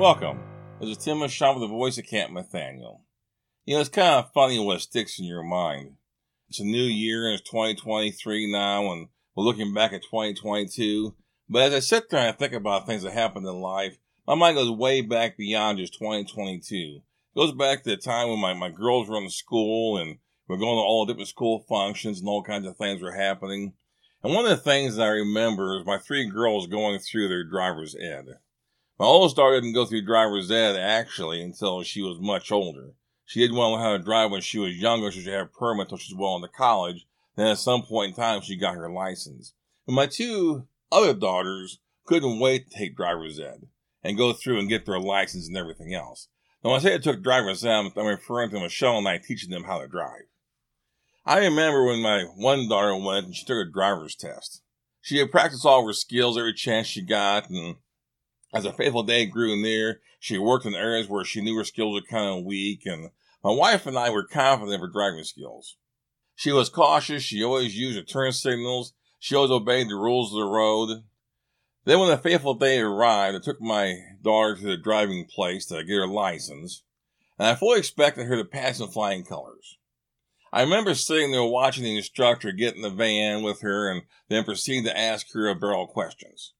Welcome. This is Tim Mashon with the voice of Camp Nathanael. You know, it's kind of funny what sticks in your mind. It's a new year and it's 2023 now, and we're looking back at 2022. But as I sit there and think about things that happened in life, my mind goes way back beyond just 2022. It goes back to the time when my, my girls were in school and we're going to all different school functions and all kinds of things were happening. And one of the things that I remember is my three girls going through their driver's ed. My oldest daughter didn't go through driver's ed actually until she was much older. She didn't want to learn how to drive when she was younger, so she had a permit until she was well into college. Then at some point in time, she got her license. And my two other daughters couldn't wait to take driver's ed and go through and get their license and everything else. Now, when I say I took driver's ed, I'm referring to Michelle and I teaching them how to drive. I remember when my one daughter went and she took a driver's test. She had practiced all her skills every chance she got, and as a faithful day grew near, she worked in areas where she knew her skills were kind of weak, and my wife and I were confident of her driving skills. She was cautious, she always used her turn signals, she always obeyed the rules of the road. Then when the faithful day arrived, I took my daughter to the driving place to get her license, and I fully expected her to pass in flying colors. I remember sitting there watching the instructor get in the van with her and then proceed to ask her a barrel of questions.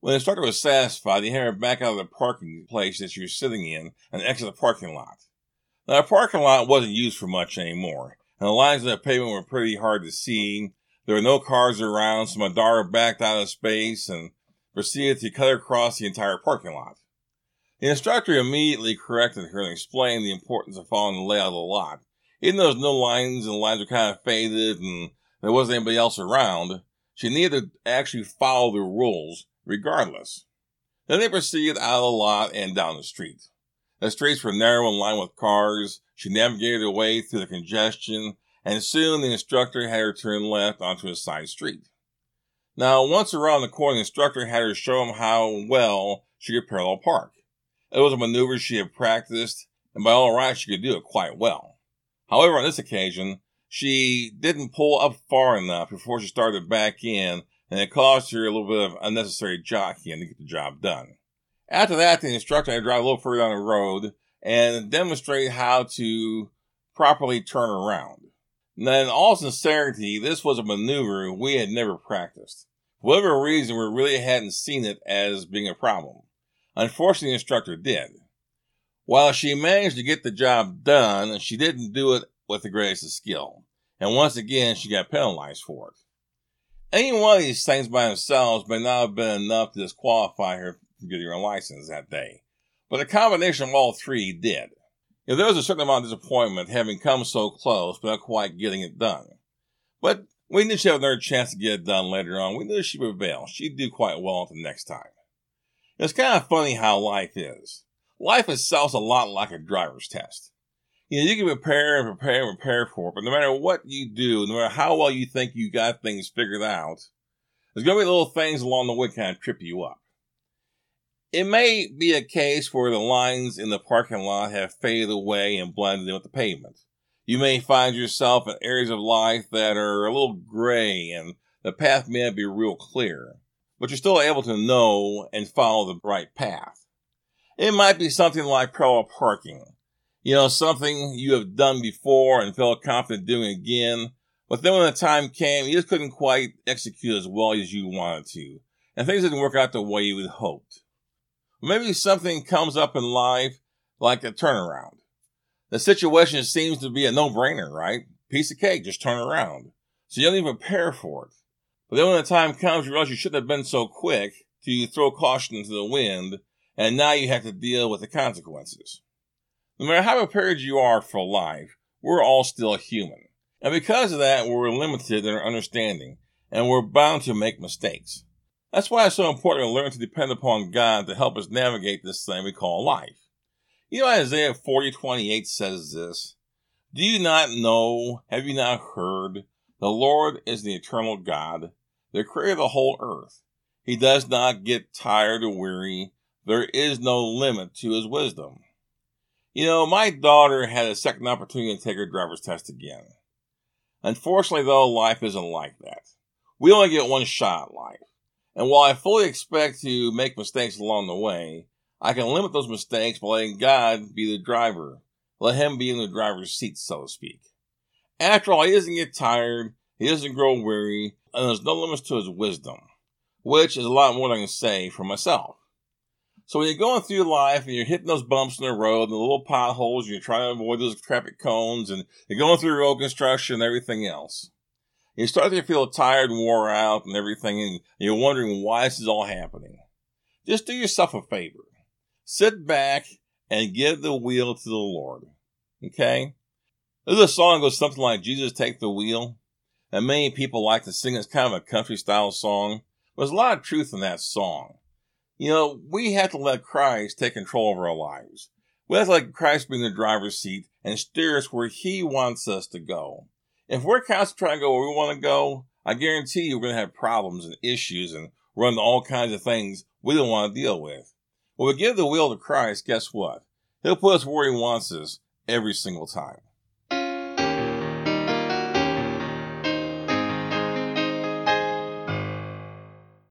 When the instructor was satisfied, he had her back out of the parking place that she was sitting in and exit the parking lot. Now, the parking lot wasn't used for much anymore, and the lines of the pavement were pretty hard to see. There were no cars around, so my daughter backed out of space and proceeded to cut across the entire parking lot. The instructor immediately corrected her and explained the importance of following the layout of the lot. Even though there was no lines and the lines were kind of faded and there wasn't anybody else around, she needed to actually follow the rules regardless. Then they proceeded out of the lot and down the street. The streets were narrow and lined with cars. She navigated her way through the congestion, and soon the instructor had her turn left onto a side street. Now, once around the corner, the instructor had her show him how well she could parallel park. It was a maneuver she had practiced, and by all rights, she could do it quite well. However, on this occasion, she didn't pull up far enough before she started back in and it caused her a little bit of unnecessary jockeying to get the job done. After that, the instructor had to drive a little further down the road and demonstrate how to properly turn around. Now, in all sincerity, this was a maneuver we had never practiced. For whatever reason, we really hadn't seen it as being a problem. Unfortunately, the instructor did. While she managed to get the job done, she didn't do it with the greatest of skill. And once again, she got penalized for it. Any one of these things by themselves may not have been enough to disqualify her from getting her license that day, but a combination of all three did. There was a certain amount of disappointment having come so close but not quite getting it done. But we knew she had another chance to get it done later on. We knew she would prevail. She'd do quite well the next time. It's kind of funny how life is. Life itself's a lot like a driver's test you know, you can prepare and prepare and prepare for it, but no matter what you do, no matter how well you think you got things figured out, there's going to be little things along the way kind of trip you up. It may be a case where the lines in the parking lot have faded away and blended in with the pavement. You may find yourself in areas of life that are a little gray and the path may not be real clear, but you're still able to know and follow the right path. It might be something like parallel parking you know, something you have done before and felt confident doing again. But then when the time came, you just couldn't quite execute as well as you wanted to. And things didn't work out the way you had hoped. Maybe something comes up in life like a turnaround. The situation seems to be a no-brainer, right? Piece of cake, just turn around. So you don't even prepare for it. But then when the time comes, you realize you shouldn't have been so quick to throw caution into the wind, and now you have to deal with the consequences. No matter how prepared you are for life, we're all still human. And because of that, we're limited in our understanding, and we're bound to make mistakes. That's why it's so important to learn to depend upon God to help us navigate this thing we call life. You know, Isaiah 40 28 says this Do you not know, have you not heard? The Lord is the eternal God, the creator of the whole earth. He does not get tired or weary. There is no limit to his wisdom. You know, my daughter had a second opportunity to take her driver's test again. Unfortunately, though, life isn't like that. We only get one shot at life. And while I fully expect to make mistakes along the way, I can limit those mistakes by letting God be the driver. Let Him be in the driver's seat, so to speak. After all, He doesn't get tired, He doesn't grow weary, and there's no limits to His wisdom, which is a lot more than I can say for myself. So when you're going through life and you're hitting those bumps in the road and the little potholes, and you're trying to avoid those traffic cones, and you're going through road construction and everything else, you start to feel tired and wore out and everything, and you're wondering why this is all happening. Just do yourself a favor. Sit back and give the wheel to the Lord. Okay? There's a song that goes something like Jesus Take the Wheel. And many people like to sing. It's kind of a country style song. There's a lot of truth in that song. You know, we have to let Christ take control of our lives. We have to let Christ be in the driver's seat and steer us where He wants us to go. If we're constantly trying to go where we want to go, I guarantee you we're going to have problems and issues and run into all kinds of things we don't want to deal with. When we give the wheel to Christ, guess what? He'll put us where He wants us every single time.